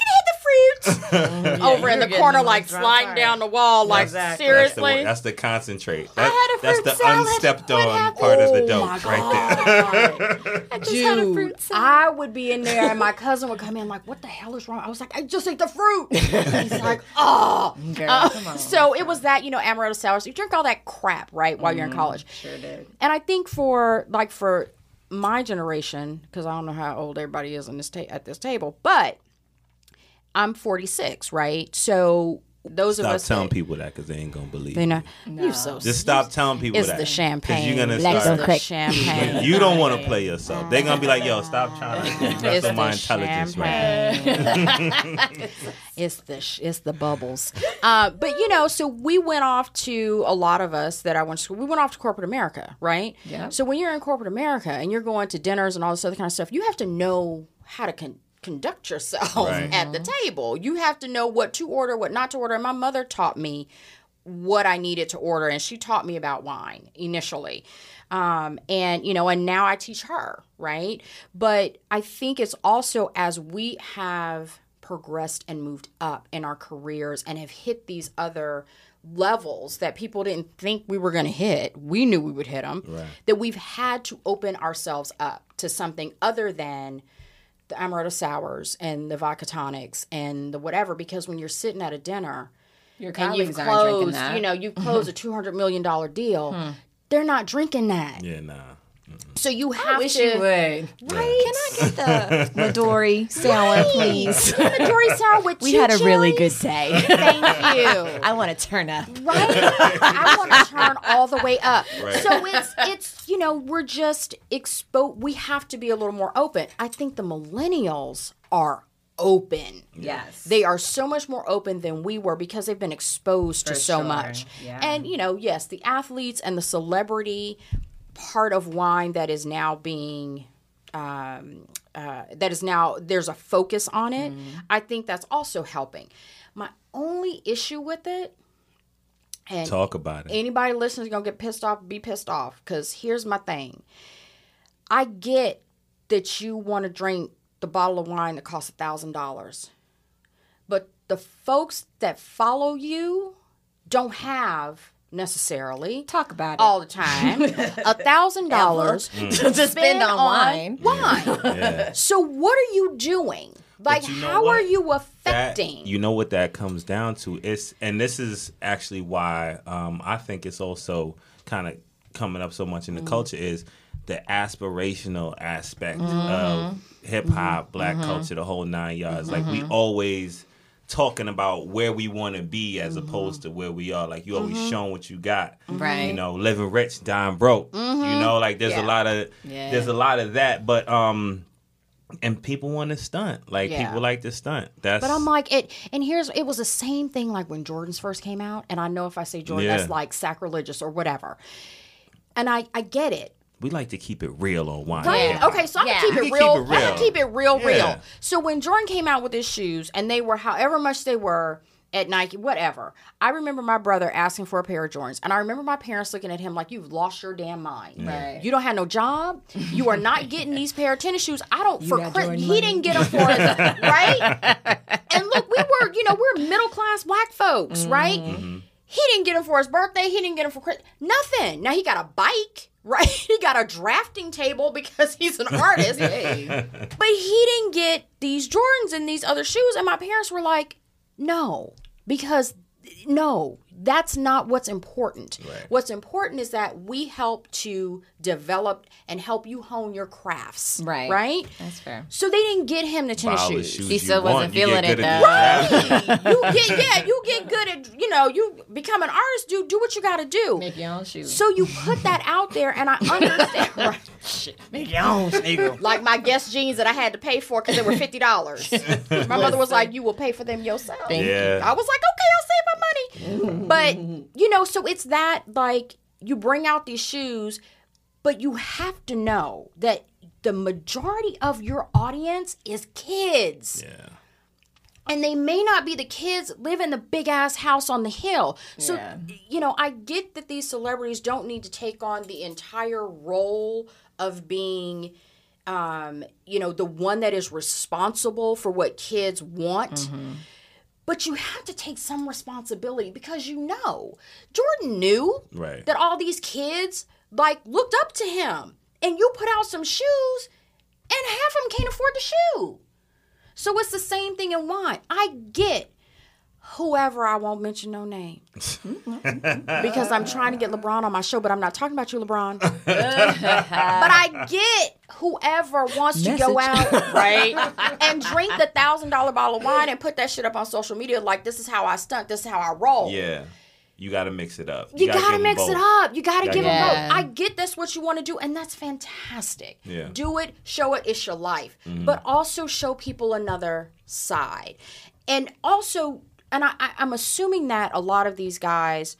gonna fruit *laughs* mm-hmm. over in the corner, like sliding
part.
down the wall, like
That's
Exactly.
the,
seriously.
that's the concentrate.
I
That-
had a
that's
fruit
the
salad.
unstepped
What
on
happened?
part of the
Oh
dope
my
right there. *laughs*
I just had a
Dude,
fruit salad.
I would be in there and my cousin would come in like, "What the hell is wrong?" I was like, "I just ate the fruit." He's *laughs* like, "Oh."
Girl,
Uh,
come on.
so it was that you know amaretto sours. You drink all that crap right while you're in mm-hmm. college.
Sure did.
And I think for like for my generation, because I don't know how old everybody is in this ta- at this table, but I'm 46, right? So those of us
telling
that,
people that because they ain't gonna believe.
they
you.
know you so
Just stop telling people
it's
that.
the
'Cause
champagne.
You're gonna
Lex
start.
the champagne. *laughs*
You don't want to play yourself. They're gonna be like, "Yo, stop trying to
It's
wrestle my
the
intelligence right
champagne. *laughs* it's the sh- it's the bubbles. Uh, but you know, so we went off to a lot of us that I went to school. We went off to corporate America, right?
Yeah.
So when you're in corporate America and you're going to dinners and all this other kind of stuff, you have to know how to con- conduct yourself
Right. *laughs*
at the table. You have to know what to order, what not to order. And my mother taught me what I needed to order, and she taught me about wine initially. Um, and you know, and now I teach her, right? But I think it's also as we have progressed and moved up in our careers and have hit these other levels that people didn't think we were going to hit. We knew we would hit them. That we've had to open ourselves up to something other than the amaretto sours and the vodka tonics and the whatever. Because when you're sitting at a dinner
Your
and you've
colleagues aren't drinking
closed,
that.
you know, you've closed a two hundred million dollar deal. Hmm. They're not drinking that.
Yeah, nah.
So you have
wish
to.
you would.
Right?
Can I get the *laughs* Midori sour, please?
Midori sour with
We
two
had a really good
chilies?
day. *laughs*
Thank you.
I want to turn up.
right? I want to turn all the way up. So it's it's you know we're just expo. We have to be a little more open. I think the millennials are open.
Yes.
They are so much more open than we were because they've been exposed to so
sure.
much.
Yeah.
And you know, yes, the athletes and the celebrity part of wine that is now being um, uh, that is now there's a focus on it.
Mm-hmm.
I think that's also helping. My only issue with it, and
Talk about it.
anybody listening is gonna get pissed off, be pissed off. Because here's my thing. I get that you want to drink the bottle of wine that costs a thousand dollars, but the folks that follow you don't have necessarily
Talk about it.
all the time *laughs* a thousand dollars
to spend on wine.
wine. *laughs* So what are you doing? Like,
you know
how
what?
are you
that,
affecting?
you know what that comes down to is and this is actually why um, i think it's also kind of coming up so much in
Mm.
the culture is the aspirational aspect
Mm-hmm.
of hip-hop black culture the whole nine yards like we always talking about where we want to be as
Mm-hmm.
opposed to where we are like you always showing what you got
Right.
you know living rich dying broke you know like there's
Mm-hmm. Yeah.
a lot of
Yeah.
there's a lot of that but um and people want to stunt like
Yeah.
people like to stunt that's
But I'm like it, and here's it was the same thing like when Jordans first came out, and I know if I say Jordan, that's like sacrilegious or whatever, and I I get it.
We like to keep it real on wine.
Right?
Yeah.
Okay, so I'm
Yeah.
gonna keep it real.
keep it
I'm gonna keep it real,
Yeah.
real. So when Jordan came out with his shoes, and they were however much they were at Nike, whatever. I remember my brother asking for a pair of Jordans, and I remember my parents looking at him like, "You've lost your damn mind.
Right.
You don't have no job. You are not *laughs* getting these pair of tennis shoes. I don't for
got
Chris, he
money.
didn't get them for us, *laughs* right? And look, we were, you know, we're middle class black folks, right? Mm-hmm. He didn't get them for his birthday. He didn't get them for Chris. Nothing. Now he got a bike, right? *laughs* He got a drafting table because he's an artist. *laughs* But he didn't get these Jordans and these other shoes. And my parents were like, no, because no, that's not what's important. What's important is that we help to develop and help you hone your crafts.
Right.
Right?
That's fair.
So they didn't get him the tennis
All
shoes.
shoes
He still wasn't
you
feeling it,
good at the
though.
craft.
you get yeah, you get good at you know, you become an artist, do do what you gotta do.
Make your own shoes.
So you put that out there and I understand *laughs* right.
Make your own sneaker. *laughs*
like my Guess jeans that I had to pay for because they were fifty dollars. *laughs* my mother was like, "You will pay for them yourself."
Yeah.
I was like, "Okay, I'll save my money." But you know, so it's that like you bring out these shoes, but you have to know that the majority of your audience is kids.
Yeah.
And they may not be the kids live in the big ass house on the hill. So,
Yeah.
you know, I get that these celebrities don't need to take on the entire role of being, um, you know, the one that is responsible for what kids want. But you have to take some responsibility because you know Jordan knew
Right.
that all these kids like looked up to him, and you put out some shoes, and half of them can't afford the shoe. So it's the same thing in wine. I get whoever I won't mention no name *laughs* because I'm trying to get LeBron on my show, but I'm not talking about you, LeBron. *laughs* but I get whoever wants to go out *laughs* right and drink the thousand dollar bottle of wine and put that shit up on social media like this is how I stunt, this is how I roll.
Yeah. You got to mix it up.
You, gotta,
give 'em
mix
both.
it up. You gotta
Gotta
give
give
them
'em
both.
both.
I get that's what you want to do, and that's fantastic.
Yeah.
Do it, show it, it's your life. Mm-hmm. But also show people another side. And also, and I, I, I'm assuming that a lot of these guys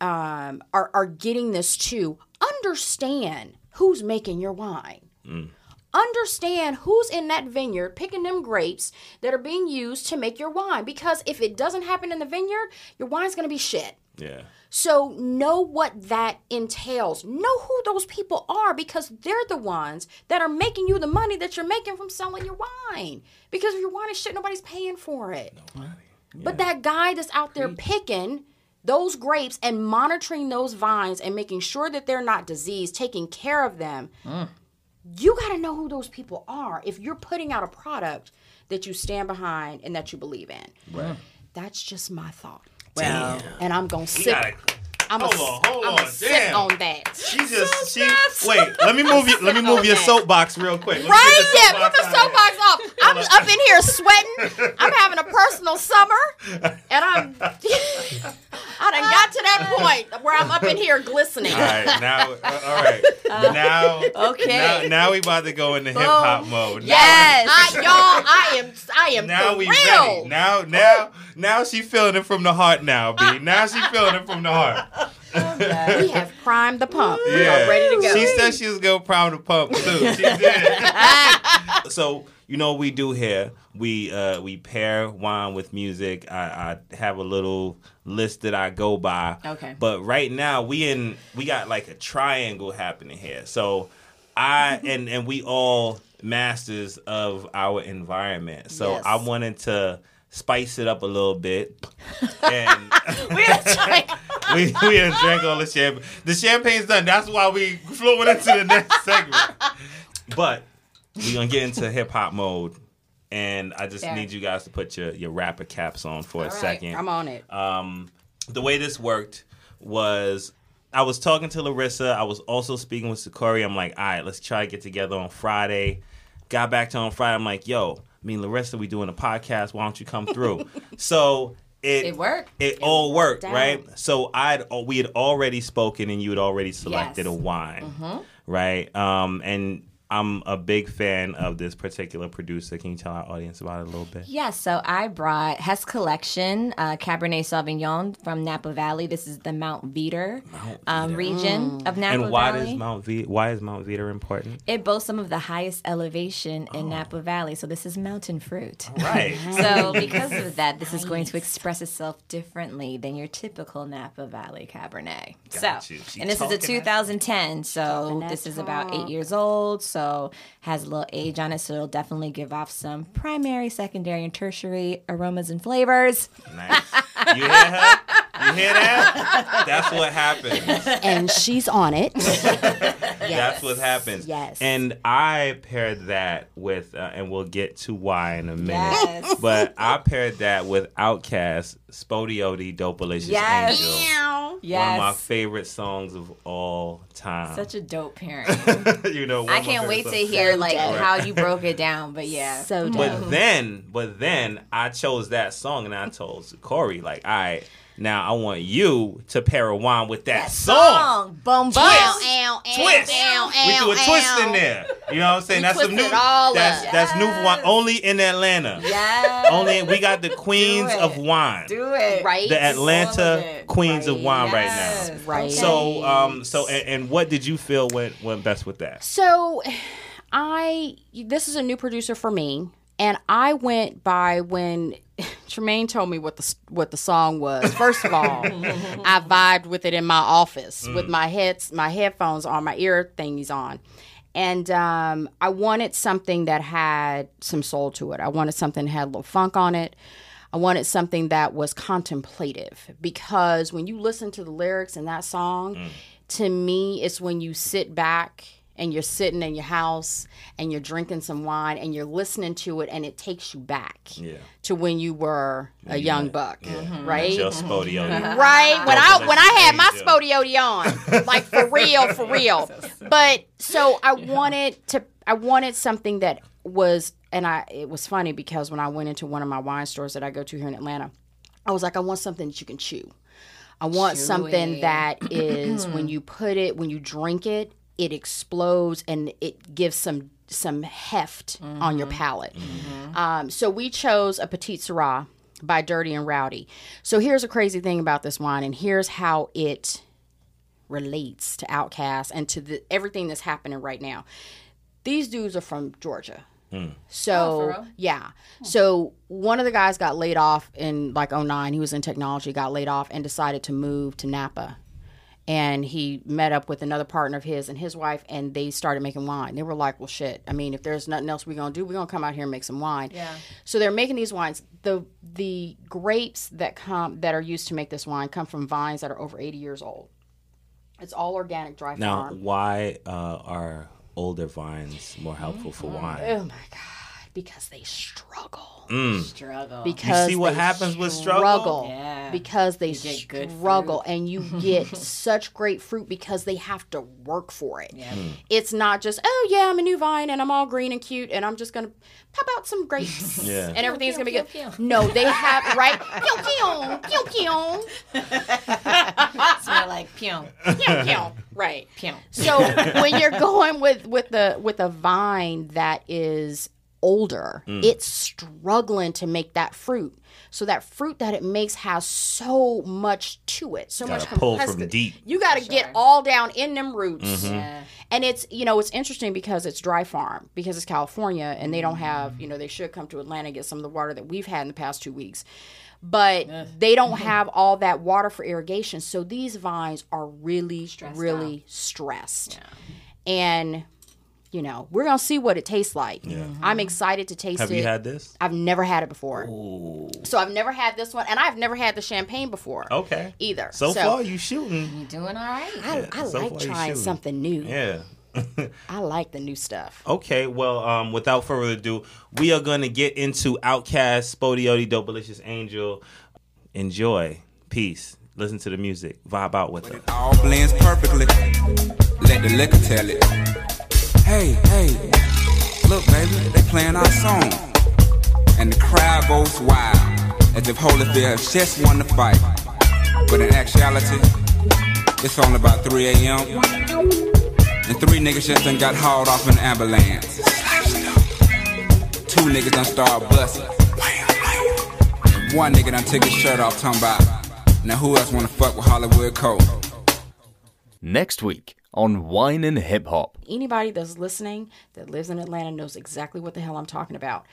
um, are, are getting this too. Understand who's making your wine. Understand who's in that vineyard picking them grapes that are being used to make your wine. Because if it doesn't happen in the vineyard, your wine's going to be shit.
Yeah.
So know what that entails. Know who those people are because they're the ones that are making you the money that you're making from selling your wine. Because if your wine is shit, nobody's paying for it. But that guy that's out there picking those grapes and monitoring those vines and making sure that they're not diseased, taking care of them, mm. you got to know who those people are if you're putting out a product that you stand behind and that you believe in. Right. That's just my thought.
Well,
And I'm going to sit. I'm
Hold
gonna
on, hold
I'm
on,
sit on that.
She just she wait. Let me move you. Let me move your soapbox real quick. Let
Right
the
put the
soapbox
off. I'm up in here sweating. I'm having a personal summer, and I'm. *laughs* I done got to that point where I'm up in here glistening.
All right, now, uh, all right, now,
okay.
now, now we about to go into hip hop mode. Now-
Yes. *laughs*
I, y'all, I am, I am
Now we
real.
ready. Now, now, now she feeling it from the heart. Now, B. Now she feeling it from the heart.
We have primed the pump. We
Yeah,
are ready to go.
She said she was gonna prime the pump too. She did. *laughs* so you know what we do here. We uh, we pair wine with music. I, I have a little list that I go by.
Okay.
But right now we in we got like a triangle happening here. So I *laughs* and and we all masters of our environment. So
Yes.
I wanted to spice it up a little bit. *laughs* And *laughs* we we drank all the champagne. The champagne's done. That's why we flowing into the next segment. But we're gonna get into hip hop mode, and I just
Yeah.
need you guys to put your your rapper caps on for a
All right,
second.
I'm on it.
Um, the way this worked was I was talking to Larissa. I was also speaking with Sakori. I'm like, all right, let's try to get together on Friday. Got back to on Friday. I'm like, yo, me and Larissa, we doing a podcast. Why don't you come through? *laughs* so it
It worked.
It, all worked, right? So I'd we had already spoken, and you had already selected
Yes.
a wine, right? Um, and I'm a big fan of this particular producer. Can you tell our audience about it a little bit?
Yeah, so I brought Hess Collection uh, Cabernet Sauvignon from Napa Valley. This is the Mount Veeder, um, region of Napa Valley.
And why
Valley.
does Mount v- why is Mount Veeder important?
it boasts some of the highest elevation in Napa Valley, so this is mountain fruit.
Right. *laughs*
So because of that, this is going to express itself differently than your typical Napa Valley Cabernet.
Got
so,
you.
And this is a 2010, so this is about eight years old. So has a little age on it, so it'll definitely give off some primary, secondary, and tertiary aromas and flavors.
Nice. You hear that? That's what happens.
and she's on it. *laughs*
That's what happens.
Yes.
And I paired that with, uh, and we'll get to why in a minute.
Yes.
But I paired that with Outkast, SpottieOttie, Dopaliscious
Yes.
Angel.
Yes.
One of my favorite songs of all time.
Such a dope pairing. *laughs*
you know, one
I can't wait to
songs.
hear like
dope.
how you broke it down, but yeah. *laughs*
So dope.
But then, but then I chose that song and I told Corey, like, all right, now I want you to pair a wine with that, song.
Song, boom, boom.
Twist.
Ow, ow,
Twist.
ow,
we
ow,
threw a twist
ow.
in there. You know what I'm saying? That's some new.
all
That's
up.
that's new wine. Only in Atlanta.
Yes.
Only we got the queens of wine.
do it.
Right?
The Atlanta
of it.
queens of wine
Yes.
right now.
Right.
So um so and, and what did you feel went went best with that?
So, *sighs* I this is a new producer for me, and I went by when *laughs* Tremaine told me what the what the song was. First of all, *laughs* I vibed with it in my office with my heads my headphones on, my ear thingies on. And um, I wanted something that had some soul to it. I wanted something that had a little funk on it. I wanted something that was contemplative because when you listen to the lyrics in that song, to me, it's when you sit back and you're sitting in your house and you're drinking some wine and you're listening to it and it takes you back
Yeah.
to when you were a young buck, right?
Jill SpottieOttie. *laughs*
Right when I when I had my
Angel.
on, like for real, for real. *laughs* But so I wanted to, I wanted something that was, and I it was funny because when I went into one of my wine stores that I go to here in Atlanta, I was like, I want something that you can chew. I want something that *clears throat* is when you put it, when you drink it, it explodes and it gives some some heft on your mm-hmm. palate. Mm-hmm. Um, so we chose a Petite Syrah by Dirty and Rowdy. So here's a crazy thing about this wine, and here's how it relates to Outkast and to the, everything that's happening right now. These dudes are from Georgia. Hmm. So
Oh, for real?
yeah. Hmm. So one of the guys got laid off in like 09. He was in technology, got laid off and decided to move to Napa. And he met up with another partner of his and his wife and they started making wine. They were like, Well shit, I mean, if there's nothing else we're gonna do, we're gonna come out here and make some wine.
Yeah.
So they're making these wines. The the grapes that come that are used to make this wine come from vines that are over 80 years old. It's all organic dry
Now,
farm.
why uh, are older vines more helpful for wine?
Oh my god, because they struggle. Mm.
Struggle.
because you
see what
they
happens with struggle?
Yeah.
because they
get
struggle and you *laughs* get such great fruit because they have to work for it
Yeah. Hmm.
it's not just oh yeah i'm a new vine and i'm all green and cute and i'm just gonna pop out some grapes *laughs*
Yeah.
and everything's gonna be
pew,
good
pew.
no they have right *laughs* pew pew pew pew
Smell like pew,
pew pew right
pew.
so when you're going with with the with a vine that is older,
Mm.
it's struggling to make that fruit. So that fruit that it makes has so much to it, so much
Gotta pull from
complexity.
deep. Mm-hmm.
You got to get all down in them roots.
Yeah.
And it's you know it's interesting because it's dry farm because it's California and they don't
Mm-hmm.
have you know they should come to Atlanta and get some of the water that we've had in the past two weeks, but they don't *laughs* have all that water for irrigation. So these vines are really really stressed, and you know we're gonna see what it tastes like. I'm excited to taste
Have
it.
you had this?
I've never had it before, so I've never had this one, and I've never had the champagne before
Okay.
either.
So, far, you shooting.
You doing all right?
I, I
so
like trying something new.
Yeah. *laughs*
I like the new stuff.
Okay, well, um, without further ado, we are going to get into Outkast, SpottieOttie, Dopaliscious Angel. Enjoy. Peace. Listen to the music. Vibe out with us.
All blends perfectly. Let the liquor tell it. Hey, hey, look, baby, they playing our song. And the crowd goes wild, as if Holyfield just won the fight. But in actuality, it's only about 3 a.m. And three niggas just done got hauled off in an ambulance. Two niggas done started busting. One nigga done took his shirt off, talking about, now who else wanna fuck with Hollywood Cole?
Next week on Wine and Hip Hop.
Anybody that's listening that lives in Atlanta knows exactly what the hell I'm talking about.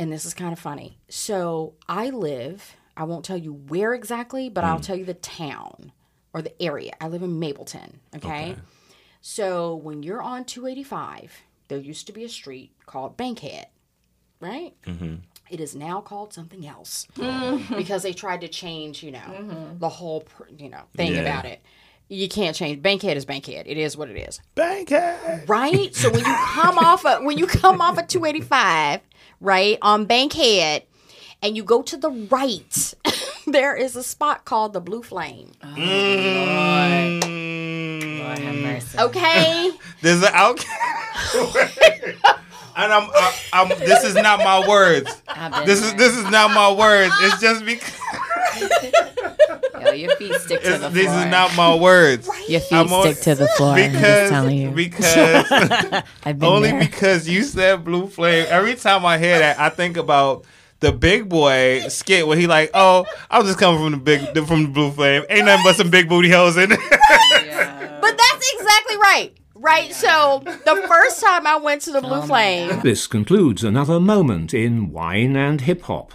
And this is kind of funny. So I live, I won't tell you where exactly, but I'll mm. tell you the town or the area. I live in Mableton, okay? So when you're on 285, there used to be a street called Bankhead, right? Mm-hmm. It is now called something else *laughs* because they tried to change, you know, mm-hmm. the whole, you know, thing
Yeah.
about it. You can't change. Bankhead is Bankhead. It is what it is,
Bankhead.
right? so when you come off of when you come off of 285, right on Bankhead, and you go to the right, *laughs* there is a spot called the Blue Flame.
Oh, Lord have mercy.
Okay. *laughs*
There's an Outkast. *laughs* and I'm, I, I'm. This is not my words. This is this is not my words. It's just because
Yo, your feet stick to the
it's,
floor.
this is not my words.
Your feet
I'm on-
stick to the floor. I'm just telling you.
because *laughs*
I've been
only
there.
because you said blue flame. Every time I hear that, I think about the Big Boi skit where he like, oh, I'm just coming from the big from the blue flame. Ain't nothing but some big booty hoes in it. *laughs*
But that's exactly right. Right. So the first time I went to the Blue oh Flame,
This concludes another moment in Wine and Hip Hop.